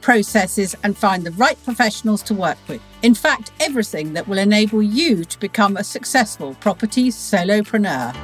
processes, and find the right professionals to work with. In fact, everything that will enable you to become a successful property solopreneur.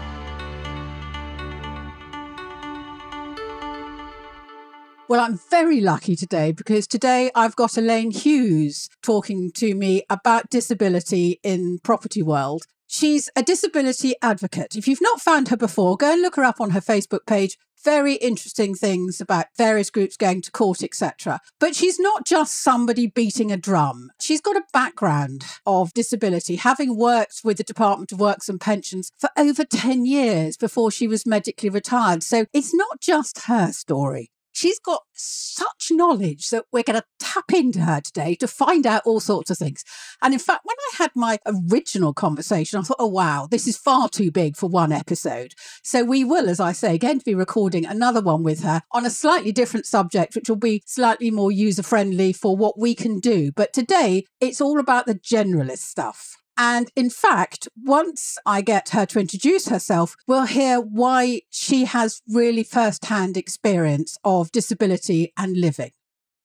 Well, I'm very lucky today because today I've got Elaine Hughes talking to me about disability in property world. She's a disability advocate. If you've not found her before, go and look her up on her Facebook page. Very interesting things about various groups going to court, etc. But she's not just somebody beating a drum. She's got a background of disability, having worked with the Department of Works and Pensions for over 10 years before she was medically retired. So it's not just her story she's got such knowledge that we're going to tap into her today to find out all sorts of things. And in fact, when I had my original conversation, I thought, oh, wow, this is far too big for one episode. So we will, as I say, going to be recording another one with her on a slightly different subject, which will be slightly more user friendly for what we can do. But today, it's all about the generalist stuff. And in fact, once I get her to introduce herself, we'll hear why she has really first hand experience of disability and living.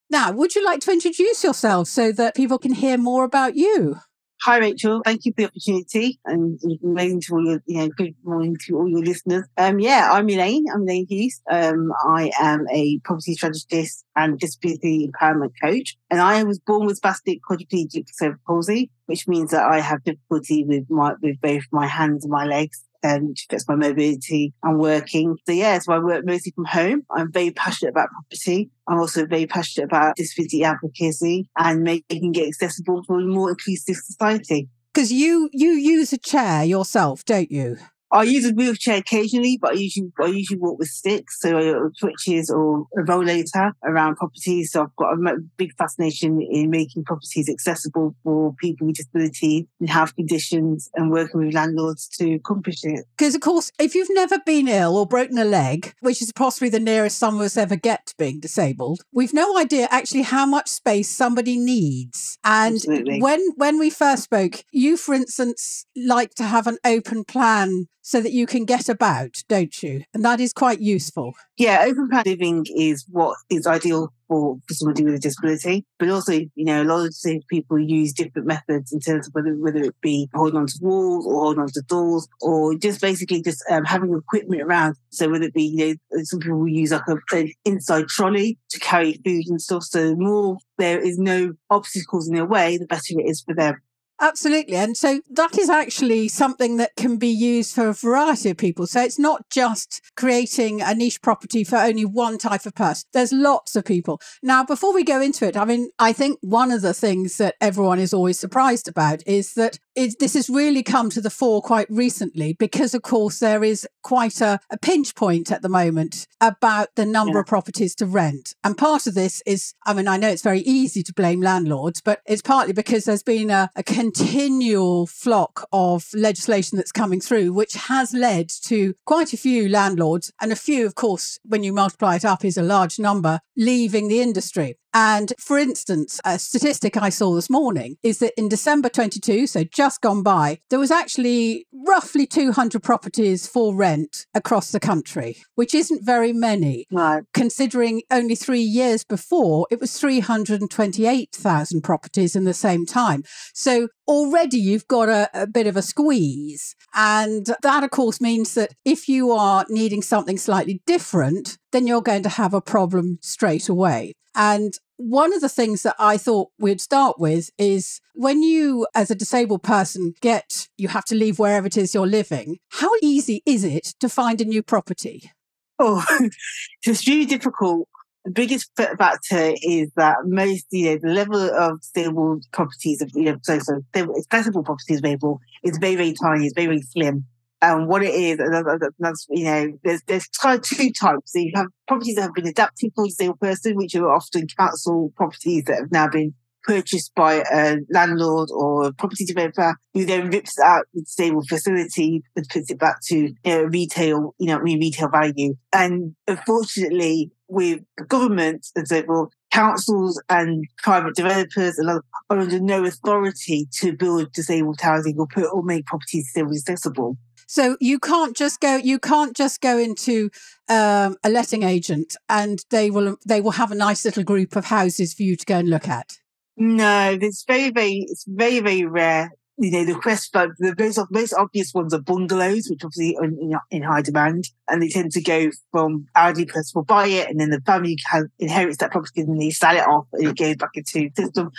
Now, would you like to introduce yourself so that people can hear more about you? Hi, Rachel. Thank you for the opportunity and amazing to all your, you know, good morning to all your listeners. Um, yeah, I'm Elaine. I'm Elaine Hughes. Um, I am a property strategist and disability empowerment coach. And I was born with spastic quadriplegic cerebral palsy, which means that I have difficulty with my, with both my hands and my legs um, which affects my mobility and working. So yeah, so I work mostly from home. I'm very passionate about property. I'm also very passionate about disability advocacy and making it accessible for a more inclusive society. Because you you use a chair yourself, don't you? I use a wheelchair occasionally, but I usually I usually walk with sticks, so uh, switches or a rollator around properties. So I've got a big fascination in making properties accessible for people with disabilities and health conditions, and working with landlords to accomplish it. Because of course, if you've never been ill or broken a leg, which is possibly the nearest some of us ever get to being disabled, we've no idea actually how much space somebody needs. And Absolutely. when when we first spoke, you, for instance, like to have an open plan so that you can get about, don't you? And that is quite useful. Yeah, open plan living is what is ideal for, for somebody with a disability. But also, you know, a lot of people use different methods in terms of whether, whether it be holding onto walls or holding onto doors or just basically just um, having equipment around. So whether it be, you know, some people will use like a, an inside trolley to carry food and stuff. So more there is no obstacles in their way, the better it is for them. Absolutely. And so that is actually something that can be used for a variety of people. So it's not just creating a niche property for only one type of person. There's lots of people. Now, before we go into it, I mean, I think one of the things that everyone is always surprised about is that it, this has really come to the fore quite recently because, of course, there is quite a, a pinch point at the moment about the number yeah. of properties to rent. And part of this is, I mean, I know it's very easy to blame landlords, but it's partly because there's been a, a continual flock of legislation that's coming through, which has led to quite a few landlords and a few, of course, when you multiply it up, is a large number leaving the industry. And for instance, a statistic I saw this morning is that in December 22, so just gone by, there was actually roughly 200 properties for rent across the country, which isn't very many. Right. Considering only three years before, it was 328,000 properties in the same time. So already you've got a, a, bit of a squeeze. And that, of course, means that if you are needing something slightly different, then you're going to have a problem straight away. And one of the things that I thought we'd start with is when you, as a disabled person, get, you have to leave wherever it is you're living, how easy is it to find a new property? Oh, it's really difficult the biggest factor is that most, you know, the level of stable properties, of, you know, so, so accessible properties available is very, very tiny, it's very, very slim. And what it is, that's, you know, there's, there's kind of two types. So you have properties that have been adapted for disabled person, which are often council properties that have now been purchased by a landlord or a property developer who then rips out the disabled facility and puts it back to you know, retail, you know, retail value. And unfortunately, with the government and so forth, councils and private developers are under no authority to build disabled housing or put or make properties disabled accessible. So you can't just go. You can't just go into um, a letting agent, and they will they will have a nice little group of houses for you to go and look at. No, it's very very it's very very rare you know, the quest the most, most obvious ones are bungalows, which obviously are in, in high demand, and they tend to go from elderly person will buy it, and then the family has, inherits that property, and they sell it off, and it goes back into the system.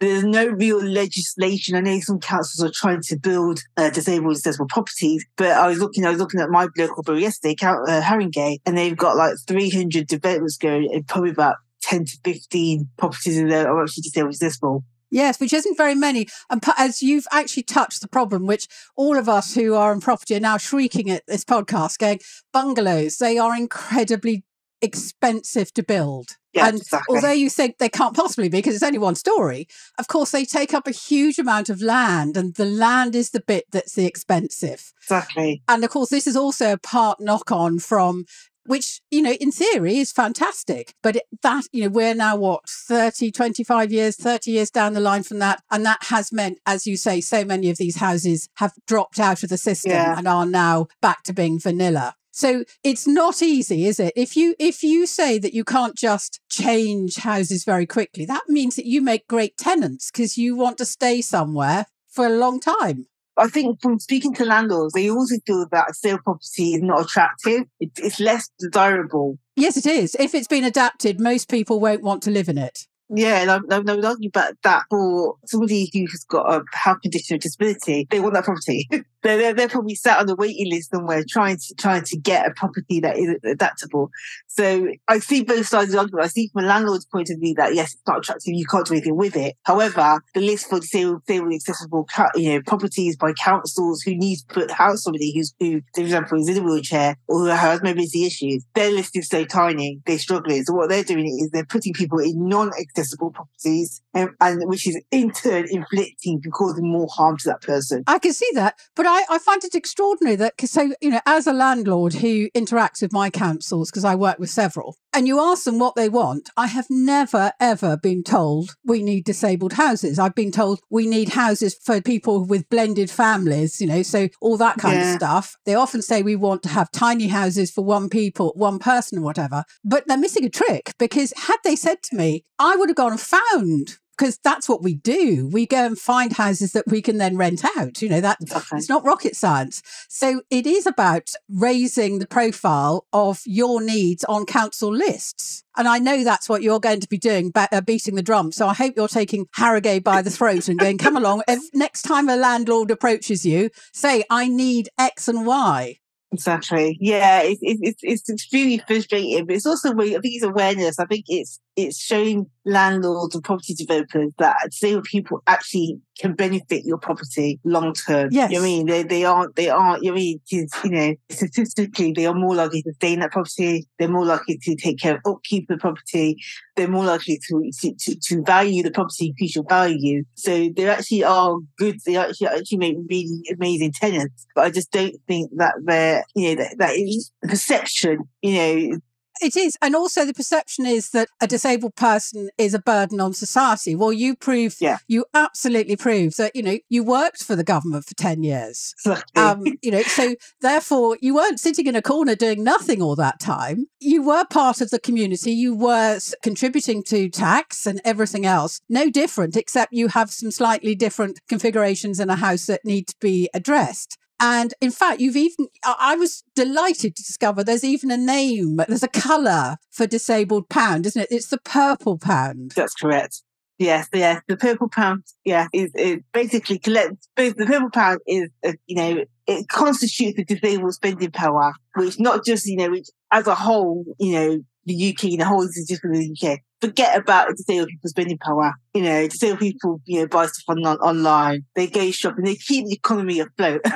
There's no real legislation. I know some councils are trying to build uh, disabled accessible properties, but I was looking, I was looking at my local borough yesterday, uh, Haringey, and they've got like 300 developments going, and probably about 10 to 15 properties in there are actually disabled accessible. Yes, which isn't very many. And as you've actually touched the problem, which all of us who are in property are now shrieking at this podcast, going, bungalows, they are incredibly expensive to build. Yeah, and exactly. although you think they can't possibly be because it's only one story, of course they take up a huge amount of land, and the land is the bit that's the expensive. Exactly. And of course, this is also a part knock on from which, you know, in theory is fantastic. But it, that, you know, we're now what, 30, 25 years, 30 years down the line from that. And that has meant, as you say, so many of these houses have dropped out of the system yeah. and are now back to being vanilla. So it's not easy, is it? If you if you say that you can't just change houses very quickly, that means that you make great tenants because you want to stay somewhere for a long time. I think from speaking to landlords, they also feel that sale property is not attractive. it's less desirable. Yes, it is. If it's been adapted, most people won't want to live in it. Yeah, I, I would argue about that for somebody who has got a health condition or disability, they want that property. they're, they're, they're, probably sat on the waiting list somewhere trying to trying to get a property that is adaptable. So I see both sides of the argument. I see from a landlord's point of view that yes, it's not attractive, you can't do anything with it. However, the list for disabled, disabled accessible you know, properties by councils who need to put house somebody who's who, for example, is in a wheelchair or who has mobility issues, their list is so tiny, they're struggling. So what they're doing is they're putting people in non-accessible properties and, and which is in turn inflicting and causing more harm to that person. I can see that, but I, I find it extraordinary that, so, you know, as a landlord who interacts with my councils, because I work with several, and you ask them what they want, I have never, ever been told we need disabled houses. I've been told we need houses for people with blended families, you know, so all that kind yeah. of stuff. They often say we want to have tiny houses for one people, one person or whatever, but they're missing a trick because had they said to me, I would have gone and found because that's what we do. We go and find houses that we can then rent out. You know, that okay. it's not rocket science. So it is about raising the profile of your needs on council lists. And I know that's what you're going to be doing, uh, beating the drum. So I hope you're taking Haringey by the throat and going, come along. If next time a landlord approaches you, say, I need X and Y. Exactly. Yeah, it's it's it's extremely frustrating, but it's also I think it's awareness. I think it's it's showing landlords and property developers that disabled people actually can benefit your property long term. Yes. You know I mean they they aren't they aren't you know I mean you know statistically they are more likely to stay in that property. They're more likely to take care of upkeep of the property. They're more likely to to, to value the property, increase your value. So they actually are good. They actually actually make really amazing tenants. But I just don't think that they're you know that, that is perception. You know it is. And also the perception is that a disabled person is a burden on society. Well, you prove, yeah. you absolutely prove that, you know, you worked for the government for 10 years. um, you know, so therefore you weren't sitting in a corner doing nothing all that time. You were part of the community. You were contributing to tax and everything else. No different, except you have some slightly different configurations in a house that need to be addressed. And in fact, you've even, I was delighted to discover there's even a name, there's a colour for disabled pound, isn't it? It's the purple pound. That's correct. Yes, yes. The purple pound, yeah, is, is basically collect. The purple pound is, uh, you know, it constitutes the disabled spending power, which not just, you know, which as a whole, you know, the UK, the whole is just for the UK. Forget about disabled people's spending power. You know, disabled people, you know, buy stuff on, online. They go shopping. They keep the economy afloat.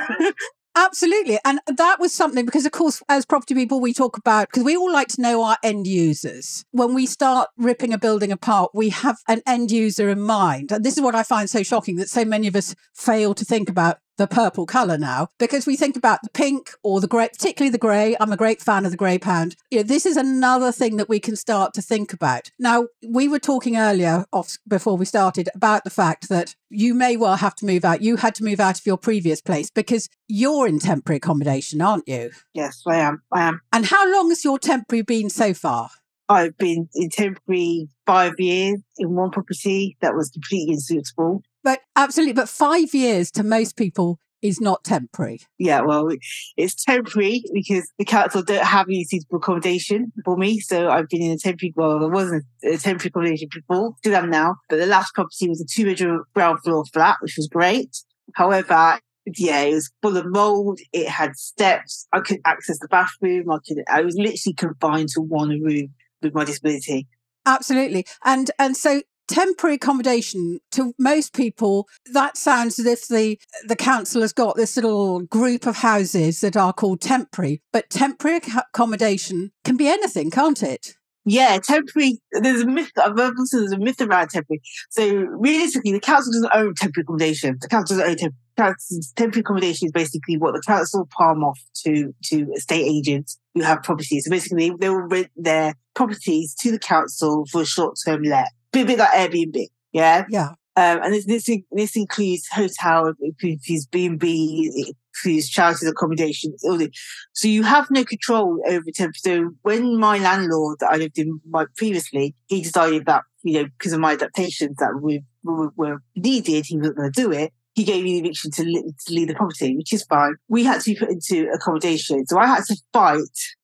Absolutely. And that was something because, of course, as property people, we talk about because we all like to know our end users. When we start ripping a building apart, we have an end user in mind. And this is what I find so shocking that so many of us fail to think about the purple color now because we think about the pink or the grey, particularly the grey. I'm a great fan of the grey pound. You know, this is another thing that we can start to think about. Now, we were talking earlier off before we started about the fact that you may well have to move out. You had to move out of your previous place because you're in temporary accommodation, aren't you? Yes, I am. I am. And how long has your temporary been so far? I've been in temporary five years in one property that was completely unsuitable. But absolutely, but five years to most people is not temporary. Yeah, well, it's temporary because the council don't have any suitable accommodation for me. So I've been in a temporary, well, there wasn't a temporary accommodation before, still am now. But the last property was a two bedroom ground floor flat, which was great. However, yeah, it was full of mold. It had steps. I couldn't access the bathroom. I could I was literally confined to one room with my disability. Absolutely. And and so temporary accommodation to most people that sounds as if the the council has got this little group of houses that are called temporary but temporary accommodation can be anything can't it yeah, temporary. There's a myth. I've also there's a myth around temporary. So realistically, the council doesn't own temporary accommodation. The council doesn't own temporary. Temporary accommodation is basically what the council palm off to to estate agents who have properties. So basically, they will rent their properties to the council for a short term let bit like Airbnb. Yeah. Yeah. Um, and this, this, this includes hotel, it includes B&B, it includes charities accommodation. So you have no control over temp. So when my landlord that I lived in my, previously, he decided that, you know, because of my adaptations that were, were, were needed, he wasn't going to do it he gave me the eviction to, to leave the property, which is fine. We had to be put into accommodation. So I had to fight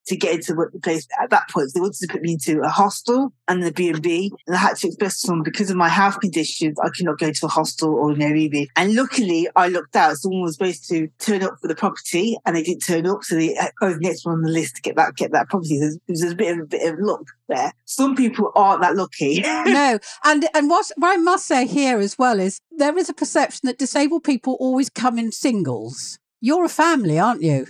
to get into the place at that point. They wanted to put me into a hostel and the B&B. And I had to express to them because of my health conditions, I could not go to a hostel or an Airbnb. And luckily I looked out. Someone was supposed to turn up for the property and they didn't turn up. So I was next one on the list to get that, get that property. There's, there's a bit of, a bit of luck there. Some people aren't that lucky. no. And, and what, what I must say here as well is there is a perception that disabled people always come in singles. You're a family, aren't you?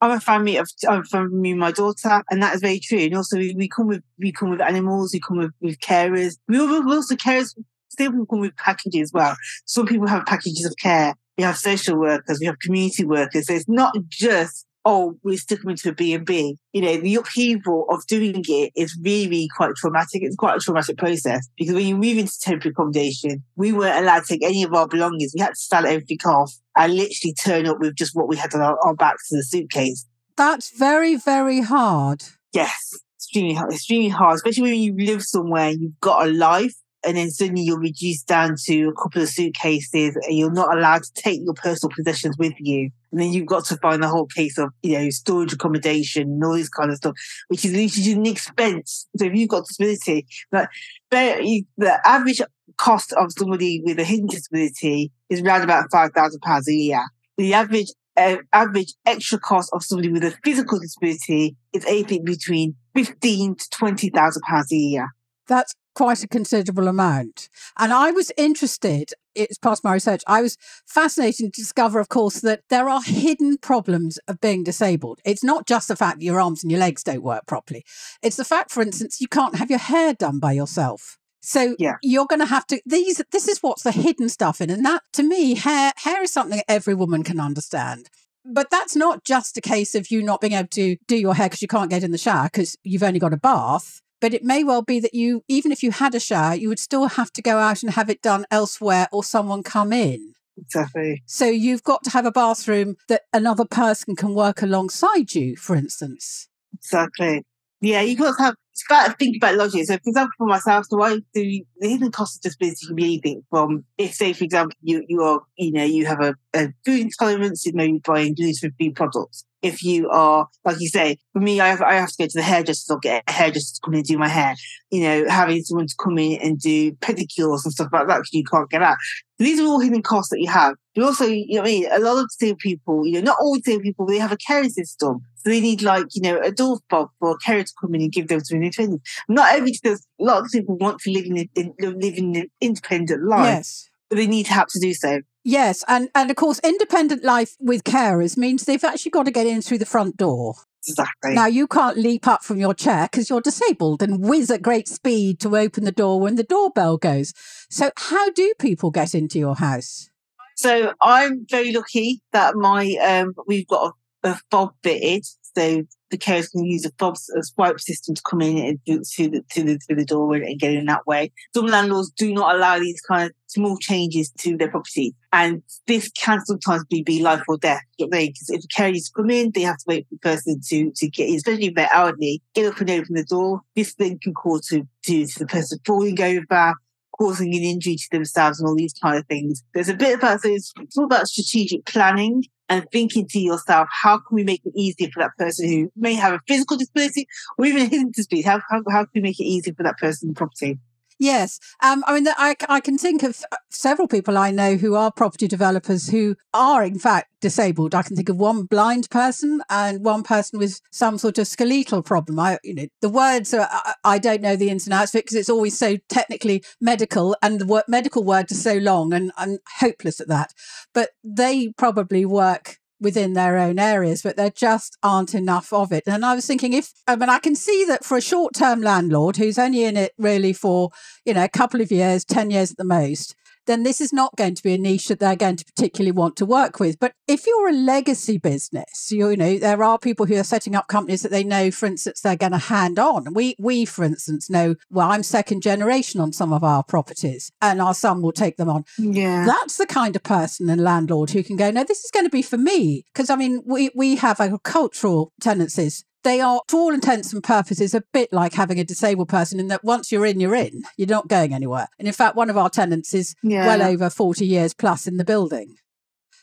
I'm a family of I'm a family of my daughter, and that is very true. And also, we, we come with we come with animals, we come with, with carers. We also carers still come with packages as well. Some people have packages of care. We have social workers, we have community workers. So it's not just oh, we stick them into a B&B. You know, the upheaval of doing it is really quite traumatic. It's quite a traumatic process because when you move into temporary accommodation, we weren't allowed to take any of our belongings. We had to start everything off and literally turn up with just what we had on our, our backs in the suitcase. That's very, very hard. Yes, extremely hard. Extremely hard, especially when you live somewhere, you've got a life and then suddenly you're reduced down to a couple of suitcases and you're not allowed to take your personal possessions with you. And then you've got to find the whole case of, you know, storage accommodation and all this kind of stuff, which is, is an expense. So if you've got disability, like the average cost of somebody with a hidden disability is around about £5,000 a year. The average uh, average extra cost of somebody with a physical disability is anything between fifteen to twenty thousand pounds a year. That's quite a considerable amount. And I was interested, it's past my research, I was fascinated to discover, of course, that there are hidden problems of being disabled. It's not just the fact that your arms and your legs don't work properly. It's the fact, for instance, you can't have your hair done by yourself. So yeah. you're going to have to these this is what's the hidden stuff in and that to me hair hair is something every woman can understand. But that's not just a case of you not being able to do your hair because you can't get in the shower because you've only got a bath. But it may well be that you, even if you had a shower, you would still have to go out and have it done elsewhere or someone come in. Exactly. So you've got to have a bathroom that another person can work alongside you, for instance. Exactly. Yeah, you've got to have it's got to think about logic. So, for example, for myself, so I do the hidden cost of disability can be anything from if, say, for example, you you are you know you have a, a food intolerance, you may be buying gluten free products. If you are, like you say, for me, I have, I have to go to the hairdresser or get a hairdresser to come in and do my hair. You know, having someone to come in and do pedicures and stuff like that because you can't get out. These are all hidden costs that you have. But also, you know, I mean, a lot of disabled people, you know, not all disabled people, they have a care system. So they need like, you know, a door fob for a carer to come in and give them to an independent. Not every, a lot of people want to live in, in live in an independent life. Yes. But they need help to do so. Yes, and and of course, independent life with carers means they've actually got to get in through the front door. Exactly. Now you can't leap up from your chair because you're disabled and whiz at great speed to open the door when the doorbell goes. So how do people get into your house? So I'm very lucky that my um we've got a, a fob fitted, so the carers can use a fob a swipe system to come in to the to the to the door and get in that way. Some landlords do not allow these kind of small changes to their property, and this can sometimes be, be life or death. Because if the carers come in, they have to wait for the person to to get in, especially if they're elderly, get up and open the door. This then can cause to to, to the person falling over, causing an injury to themselves and all these kind of things. There's a bit about so it's all about strategic planning and thinking to yourself, how can we make it easier for that person who may have a physical disability or even a hidden disability? How, how, how can we make it easier for that person in property? Yes. Um, I mean, I, I can think of uh, several people I know who are property developers who are, in fact, disabled. I can think of one blind person and one person with some sort of skeletal problem. I, you know, the words are, I, don't know the ins and outs because it's always so technically medical and the word, medical words are so long and I'm hopeless at that. But they probably work within their own areas, but there just aren't enough of it. And I was thinking if, I mean, I can see that for a short term landlord who's only in it really for, you know, a couple of years, 10 years at the most, then this is not going to be a niche that they're going to particularly want to work with. But if you're a legacy business, you, you know, there are people who are setting up companies that they know, for instance, they're going to hand on. We, we, for instance, know, well, I'm second generation on some of our properties and our son will take them on. Yeah. That's the kind of person and landlord who can go, no, this is going to be for me. Because I mean, we, we have agricultural tenancies they are, to all intents and purposes, a bit like having a disabled person in that once you're in, you're in. You're not going anywhere. And in fact, one of our tenants is Yeah. well over 40 years plus in the building.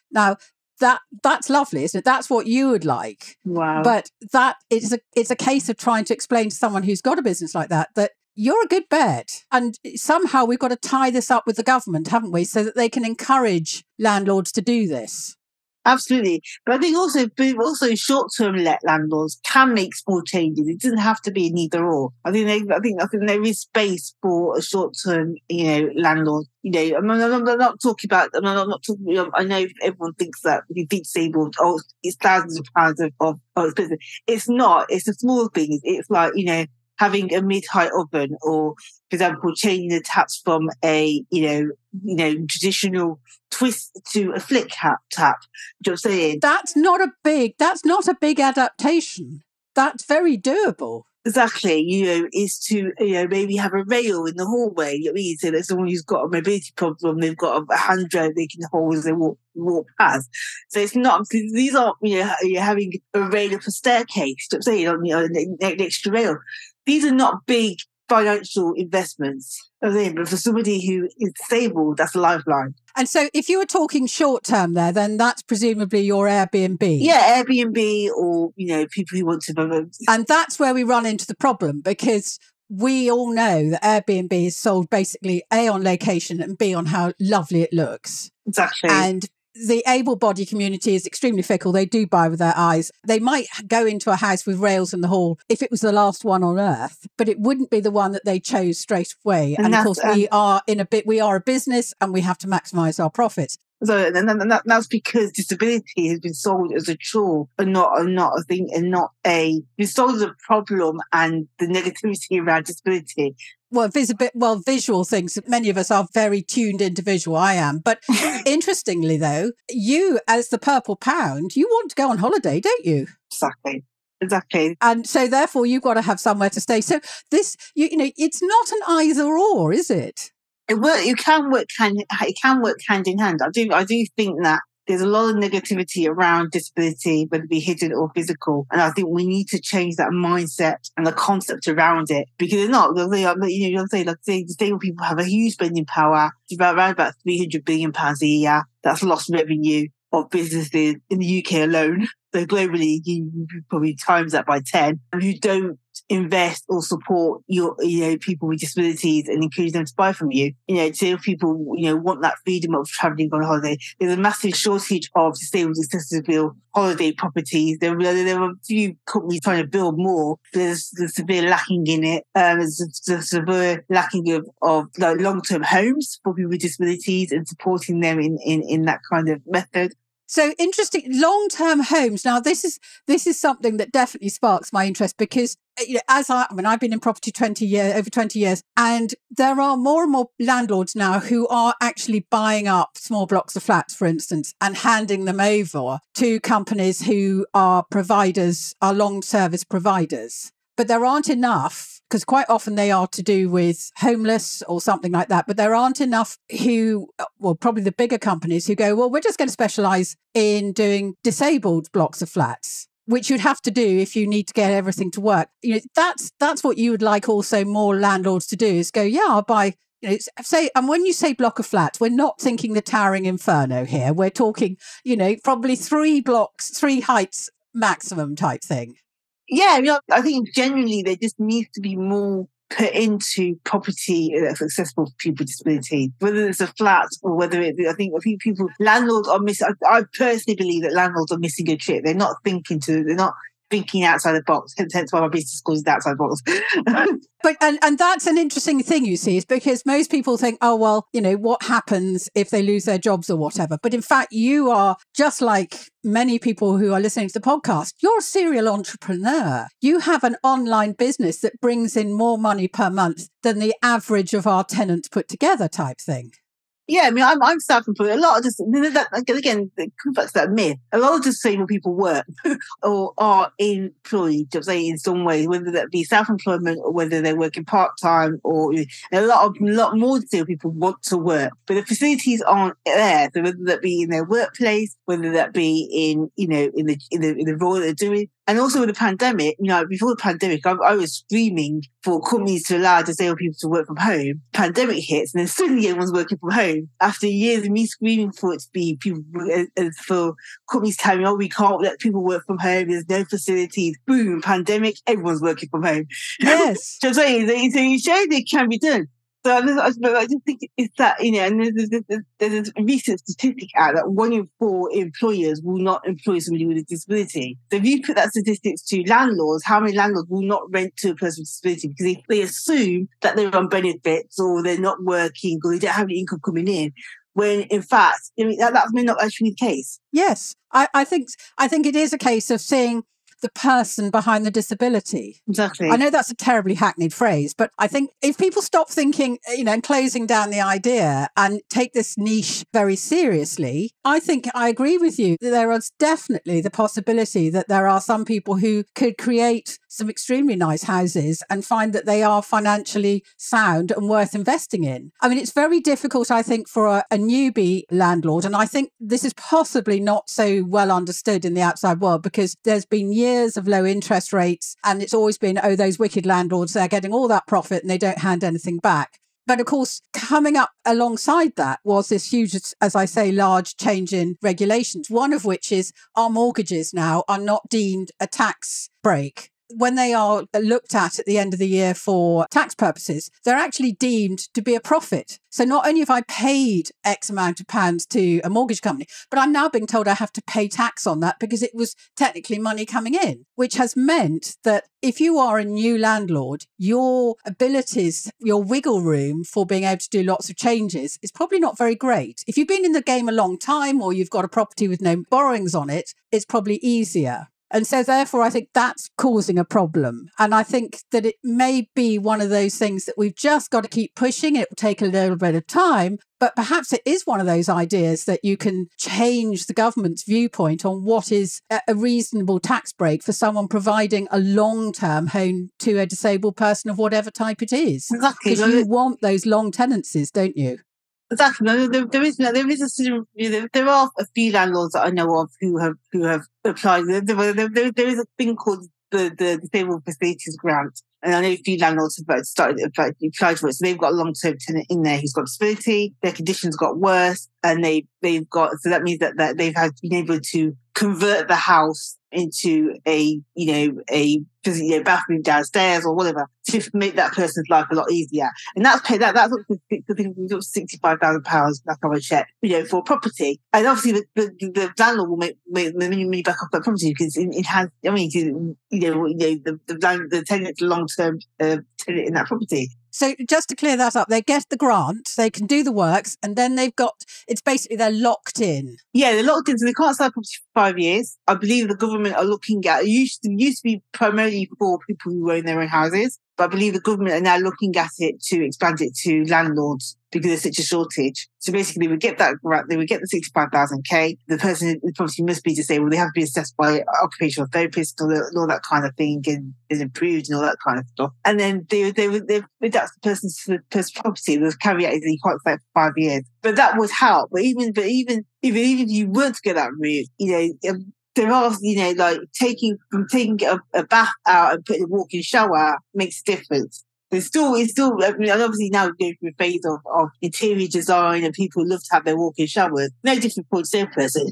Now, that that's lovely, isn't it? That's what you would like. wow. But that is a it's a case of trying to explain to someone who's got a business like that that you're a good bet. And somehow we've got to tie this up with the government, haven't we? So that they can encourage landlords to do this. Absolutely. But I think also, also short-term let landlords can make small changes. It doesn't have to be an either or. I think they, I think, I think there is space for a short-term, you know, landlord. You know, I'm, I'm, I'm not talking about, I'm not, I'm not talking, you know, I know everyone thinks that if you think disabled, oh, it's thousands of pounds of, of, of expensive. It's not. It's the small things. It's like, you know, having a mid-height oven or, for example, changing the taps from a, you know, you know, traditional twist to a flick tap tap. Do you know what I'm saying? That's not a big that's not a big adaptation. That's very doable. Exactly, you know, is to, you know, maybe have a rail in the hallway. You know mean? So that someone who's got a mobility problem, they've got a handrail they can hold as they walk, walk past. So it's not, these aren't, you know, you're having a rail up a staircase, you know I'm saying, on, you know, an extra rail. These are not big financial investments. You know what I'm saying? But for somebody who is disabled, that's a lifeline. And so if you were talking short term there, then that's presumably your Airbnb. Yeah, Airbnb or, you know, people who want to, And that's where we run into the problem because we all know that Airbnb is sold basically A on location and B on how lovely it looks. exactly. And the able body community is extremely fickle. They do buy with their eyes. They might go into a house with rails in the hall if it was the last one on earth, but it wouldn't be the one that they chose straight away. And And, of course, we are in a bit, we are a business and we have to maximize our profits. So and, and, that, that's because disability has been sold as a tool and not and not a thing and not a been sold as a problem and the negativity around disability. Well, visible, well, visual things. Many of us are very tuned into visual. I am, but interestingly, though, you as the Purple Pound, you want to go on holiday, don't you? exactly. Exactly. And so, therefore, you've got to have somewhere to stay. So, this, you, you know, it's not an either or, is it? It work you can work hand it can work hand in hand. I do I do think that there's a lot of negativity around disability, whether it be hidden or physical. And I think we need to change that mindset and the concept around it because it's not, they are, you know, you'll say, like, disabled people have a huge spending power. It's about around about 300 billion pounds a year. That's lost revenue of businesses in the UK alone. So globally, you you probably times that by 10 who don't invest or support your, you know, people with disabilities and encourage them to buy from you. You know, to people, you know, want that freedom of traveling on holiday. There's a massive shortage of disabled accessible holiday properties. There, there are a few companies trying to build more. There's, there's severe lacking in it. Um, there's a, severe lacking of, of like long-term homes for people with disabilities and supporting them in, in, in that kind of method. So interesting long-term homes. Now this is this is something that definitely sparks my interest because uh, you know, as I, I mean, I've been in property 20 years, over 20 years, and there are more and more landlords now who are actually buying up small blocks of flats, for instance, and handing them over to companies who are providers, are long service providers. But there aren't enough because quite often they are to do with homeless or something like that. But there aren't enough who, uh, well, probably the bigger companies who go, well, we're just going to specialize in doing disabled blocks of flats which you'd have to do if you need to get everything to work. You know, that's that's what you would like also more landlords to do is go, yeah, I'll buy, you know, say and when you say block of flats, we're not thinking the towering inferno here. We're talking, you know, probably three blocks, three heights maximum type thing yeah, I, mean, I think generally there just needs to be more put into property uh, that's accessible for people with disability, whether it's a flat or whether it, I think, I think people, landlords are missing, I, I personally believe that landlords are missing a trick. They're not thinking to, they're not thinking outside the box. Hence why my business school is outside the box. but and and that's an interesting thing you see is because most people think, oh well, you know, what happens if they lose their jobs or whatever. But in fact, you are just like many people who are listening to the podcast. You're a serial entrepreneur. You have an online business that brings in more money per month than the average of our tenants put together, type thing. Yeah, I mean, I'm, I'm self-employed. A lot of just, that, again, to that myth. A lot of disabled people work or are employed, say, in some way, whether that be self-employment or whether they're working part-time or a lot of, lot more disabled people want to work, but the facilities aren't there. So whether that be in their workplace, whether that be in, you know, in the, in the, in the role they're doing, and also with the pandemic, you know, before the pandemic, I, I, was screaming for companies to allow disabled people to work from home. Pandemic hits, and then suddenly everyone's working from home. After years of me screaming for it to be people, uh, for companies telling me, oh, we can't let people work from home. There's no facilities. Boom, pandemic, everyone's working from home. Yes. so, so you show it can be done. So I just think it's that, you know, and there's, there's, there's, a recent statistic out that one in four employers will not employ somebody with a disability. So if you put that statistics to landlords, how many landlords will not rent to a person with a disability because they, they assume that they're on benefits or they're not working or they don't have any income coming in when in fact I mean, that, that may not actually be the case. Yes, I, I think I think it is a case of seeing the person behind the disability. Exactly. I know that's a terribly hackneyed phrase, but I think if people stop thinking, eh, you know, and closing down the idea and take this niche very seriously, I think I agree with you. That there is definitely the possibility that there are some people who could create some extremely nice houses and find that they are financially sound and worth investing in. I mean, it's very difficult, I think, for a, a newbie landlord. And I think this is possibly not so well understood in the outside world because there's been years of low interest rates and it's always been, oh, those wicked landlords, they're getting all that profit and they don't hand anything back. But of course, coming up alongside that was this huge, as I say, large change in regulations, one of which is our mortgages now are not deemed a tax break when they are looked at at the end of the year for tax purposes, they're actually deemed to be a profit. So not only have I paid X amount of pounds to a mortgage company, but I'm now being told I have to pay tax on that because it was technically money coming in, which has meant that if you are a new landlord, your abilities, your wiggle room for being able to do lots of changes is probably not very great. If you've been in the game a long time or you've got a property with no borrowings on it, it's probably easier. And so, therefore, I think that's causing a problem. And I think that it may be one of those things that we've just got to keep pushing. It will take a little bit of time, but perhaps it is one of those ideas that you can change the government's viewpoint on what is a reasonable tax break for someone providing a long term home to a disabled person of whatever type it is. Exactly. Because you want those long tenancies, don't you? Exactly. No, there, there is there is a there are a few landlords that I know of who have who have applied. There, there, there, there is a thing called the the disabled facilities grant, and I know a few landlords have started applied for it. So they've got a long term tenant in there who's got disability. Their conditions got worse, and they they've got so that means that, that they've had been able to convert the house into a you know a you know, bathroom downstairs or whatever to make that person's life a lot easier. And that's paid, that, that's what the £65,000 That's on a check, you know, for property. And obviously the, the, the landlord will make, make the money back off that property because it, it, has, I mean, you know, you know the, the, the tenant's long-term uh, tenant in that property. So just to clear that up, they get the grant, they can do the works, and then they've got it's basically they're locked in. Yeah, they're locked in, so they can't sell property for five years. I believe the government are looking at it used to, used to be primarily for people who own their own houses. But I believe the government are now looking at it to expand it to landlords because there's such a shortage. So basically, they would get that they would get the 65,000K. The person, property must be disabled. they have to be assessed by occupational therapist and all, that kind of thing and is improved and all that kind of stuff. And then they, they, they, they that's the person's, the person's property. The caveat is you can't stay for five years. But that would help. But even, but even, even, even if you weren't to get that route, you know, um, there are, you know, like taking taking a, a bath out and putting a walk-in shower makes a difference. There's still, it's still, I mean, obviously now we're going through a phase of, of interior design and people love to have their walk-in showers. No different for the person.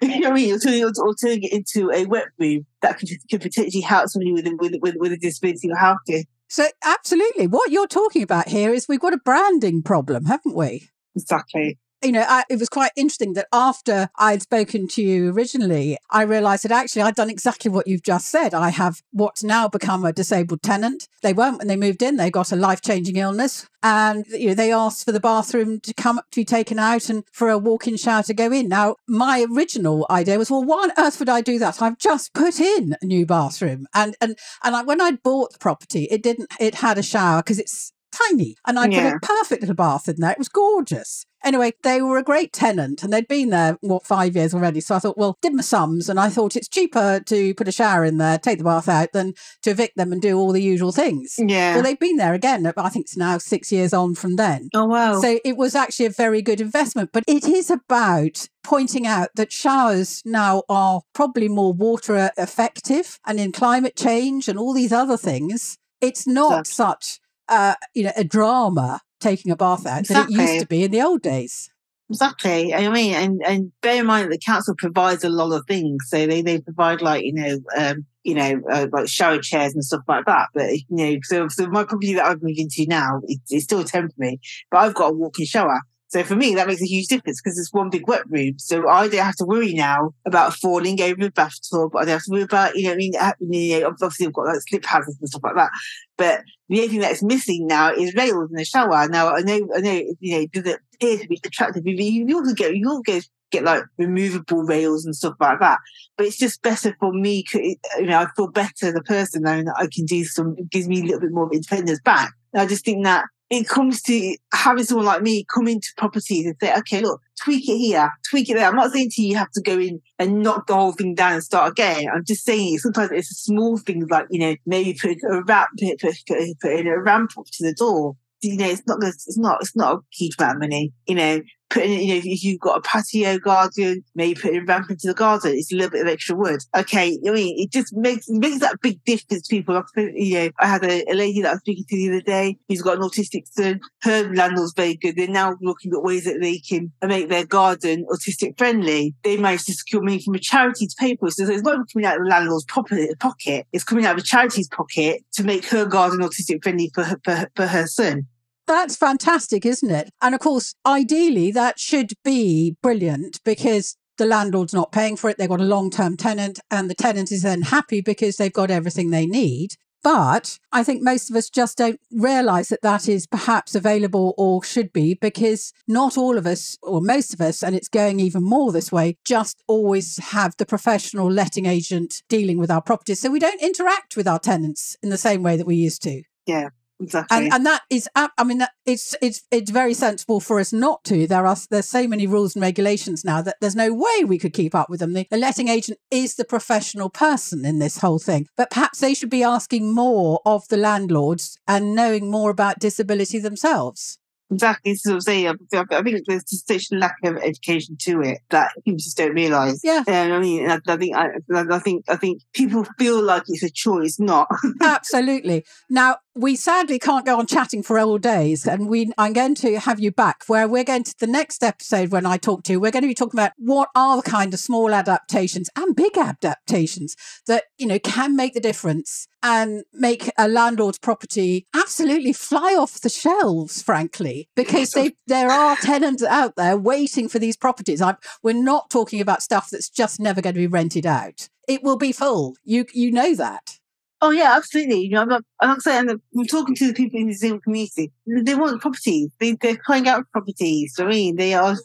you know what I mean? Or turning, or turning it into a wet room that could, could potentially help somebody with, with, with, with a disability or healthcare. So absolutely. What you're talking about here is we've got a branding problem, haven't we? Exactly you know, I, it was quite interesting that after I'd spoken to you originally, I realized that actually I'd done exactly what you've just said. I have what's now become a disabled tenant. They weren't when they moved in, they got a life changing illness. And you know, they asked for the bathroom to come to be taken out and for a walk-in shower to go in. Now, my original idea was, well, why on earth would I do that? I've just put in a new bathroom, and and and I, when I bought the property, it didn't. It had a shower because it's tiny. And I yeah. put a perfect little bath in there. It was gorgeous. Anyway, they were a great tenant and they'd been there, what, five years already. So I thought, well, did my sums and I thought it's cheaper to put a shower in there, take the bath out than to evict them and do all the usual things. Yeah. Well, they've been there again. I think it's now six years on from then. Oh, wow. So it was actually a very good investment. But it is about pointing out that showers now are probably more water effective and in climate change and all these other things. It's not such uh, you know, a drama taking a bath out exactly. than it used to be in the old days. Exactly. I mean, and, and bear in mind that the council provides a lot of things. So they, they provide like, you know, um, you know, uh, like shower chairs and stuff like that. But, you know, so, so my property that I'm moving into now, it, it's still temporary, but I've got a walk-in shower. So for me, that makes a huge difference because it's one big wet room. So I don't have to worry now about falling over the bathtub. I don't have to worry about, you know, I mean, you know, obviously I've got like slip hazards and stuff like that. But the only thing that's missing now is rails in the shower. Now I know, I know, you know, it does it appear to be attractive? You also get, you also get get like removable rails and stuff like that. But it's just better for me. You know, I feel better as a person knowing that I can do some. It gives me a little bit more independence back. And I just think that it comes to having someone like me come into properties and say, okay, look, tweak it here, tweak it there. I'm not saying to you, you have to go in and knock the whole thing down and start again. I'm just saying sometimes it's small things like, you know, maybe put a ramp, put, put, put in a ramp up to the door. You know, it's not, it's not, it's not a huge amount of money. You know, putting, you know, if you've got a patio garden, maybe putting a ramp into the garden, it's a little bit of extra wood. Okay. I mean, it just makes, makes that big difference. People, you know, I had a, a, lady that I was speaking to the other day who's got an autistic son. Her landlord's very good. They're now looking at ways that they can make their garden autistic friendly. They managed to secure money from a charity to pay for it. So it's not coming out of the landlord's pocket. It's coming out of a charity's pocket to make her garden autistic friendly for her, for, for her son. That's fantastic, isn't it? And of course, ideally, that should be brilliant because the landlord's not paying for it. They've got a long term tenant, and the tenant is then happy because they've got everything they need. But I think most of us just don't realize that that is perhaps available or should be because not all of us, or most of us, and it's going even more this way, just always have the professional letting agent dealing with our properties. So we don't interact with our tenants in the same way that we used to. Yeah. Exactly. And, and that is, I mean, that it's it's it's very sensible for us not to. There are there's so many rules and regulations now that there's no way we could keep up with them. The, the letting agent is the professional person in this whole thing, but perhaps they should be asking more of the landlords and knowing more about disability themselves. Exactly. So say, I think there's just such a lack of education to it that people just don't realise. Yeah. And I mean, I, I think, I, I, think, I think people feel like it's a choice, not. Absolutely. Now, we sadly can't go on chatting for all days. And we, I'm going to have you back where we're going to the next episode when I talk to you, we're going to be talking about what are the kind of small adaptations and big adaptations that, you know, can make the difference and make a landlord's property absolutely fly off the shelves, frankly, because they, there are tenants out there waiting for these properties. I'm, we're not talking about stuff that's just never going to be rented out. It will be full. You you know that. Oh yeah, absolutely. You know, I'm not, I'm not saying that I'm talking to the people in the Zoom community. They want properties. They, they're crying out for properties. I mean, they are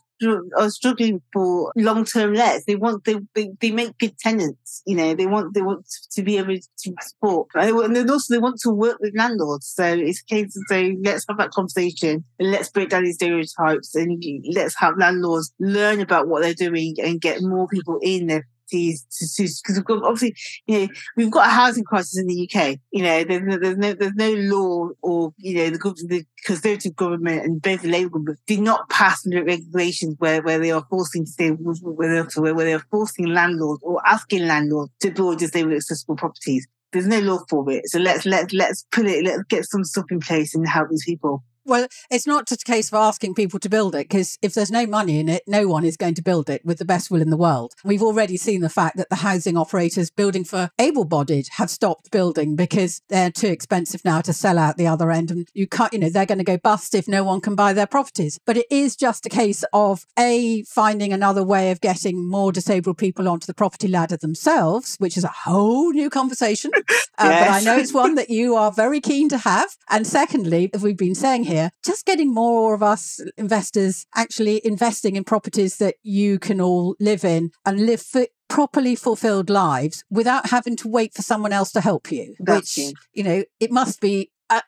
are struggling for long term lets. They want they, they, they make good tenants. You know, they want they want to be able to support, and also they want to work with landlords. So it's a case of saying let's have that conversation and let's break down these stereotypes and let's have landlords learn about what they're doing and get more people in there because obviously, you know, we've got a housing crisis in the UK. You know, there's no, there's no, there's no law or, you know, the, the Conservative government and both the Labour government did not pass regulations where, where they are forcing to stay, where they're, where they're forcing landlords or asking landlords to build disabled accessible properties. There's no law for it. So let's, let's, let's put it, let's get some stuff in place and help these people. Well, it's not just a case of asking people to build it because if there's no money in it, no one is going to build it with the best will in the world. We've already seen the fact that the housing operators building for able bodied have stopped building because they're too expensive now to sell out the other end. And you can't, you know, they're going to go bust if no one can buy their properties. But it is just a case of A, finding another way of getting more disabled people onto the property ladder themselves, which is a whole new conversation. Uh, yes. But I know it's one that you are very keen to have. And secondly, as we've been saying here, just getting more of us investors actually investing in properties that you can all live in and live for properly fulfilled lives without having to wait for someone else to help you. That's which, you know, it must be uh,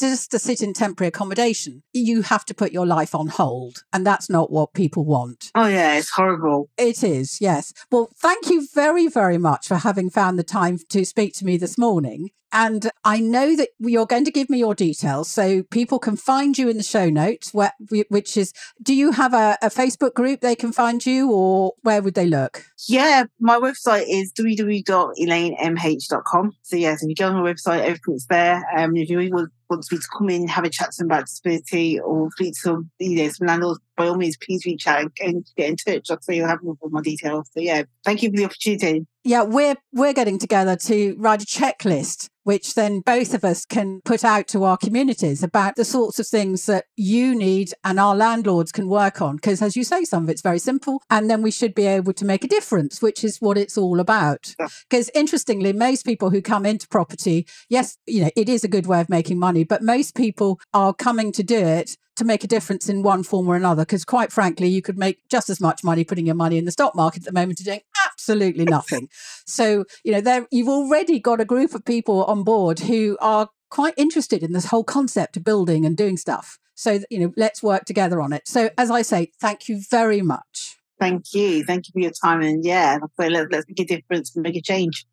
just to sit in temporary accommodation, you have to put your life on hold. And that's not what people want. Oh, yeah, it's horrible. It is, yes. Well, thank you very, very much for having found the time to speak to me this morning. And I know that you're going to give me your details so people can find you in the show notes, where, which is do you have a, a Facebook group they can find you or where would they look? Yeah, my website is www.elainemh.com. So, yes, if you go on my website, everything's there. Um, if you want me to come in, have a chat to them about disability or speak to some, you know, some landlords, by all means, please reach out and, get in touch. Like I say, you'll have all my details. So, yeah, thank you for the opportunity. Yeah, we're we're getting together to write a checklist which then both of us can put out to our communities about the sorts of things that you need and our landlords can work on. Because as you say, some of it's very simple. And then we should be able to make a difference, which is what it's all about. Because interestingly, most people who come into property, yes, you know, it is a good way of making money, but most people are coming to do it to make a difference in one form or another. Because quite frankly, you could make just as much money putting your money in the stock market at the moment and doing absolutely nothing. so, you know, there you've already got a group of people on board who are quite interested in this whole concept of building and doing stuff. So, you know, let's work together on it. So, as I say, thank you very much. Thank you. Thank you for your time. And yeah, let's, let's make a difference and make a change.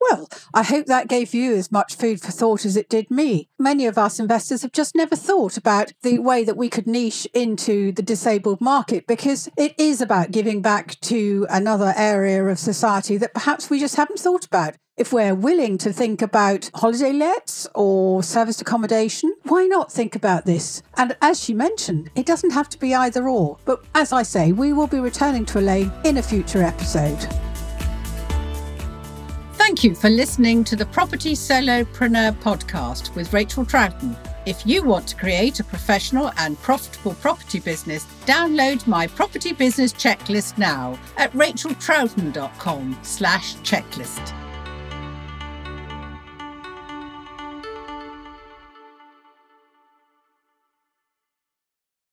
Well, I hope that gave you as much food for thought as it did me. Many of us investors have just never thought about the way that we could niche into the disabled market because it is about giving back to another area of society that perhaps we just haven't thought about. If we're willing to think about holiday lets or serviced accommodation, why not think about this? And as she mentioned, it doesn't have to be either or. But as I say, we will be returning to Elaine in a future episode. Thank you for listening to the Property Solopreneur podcast with Rachel Troughton. If you want to create a professional and profitable property business, download my property business checklist now at racheltroughton.com slash checklist.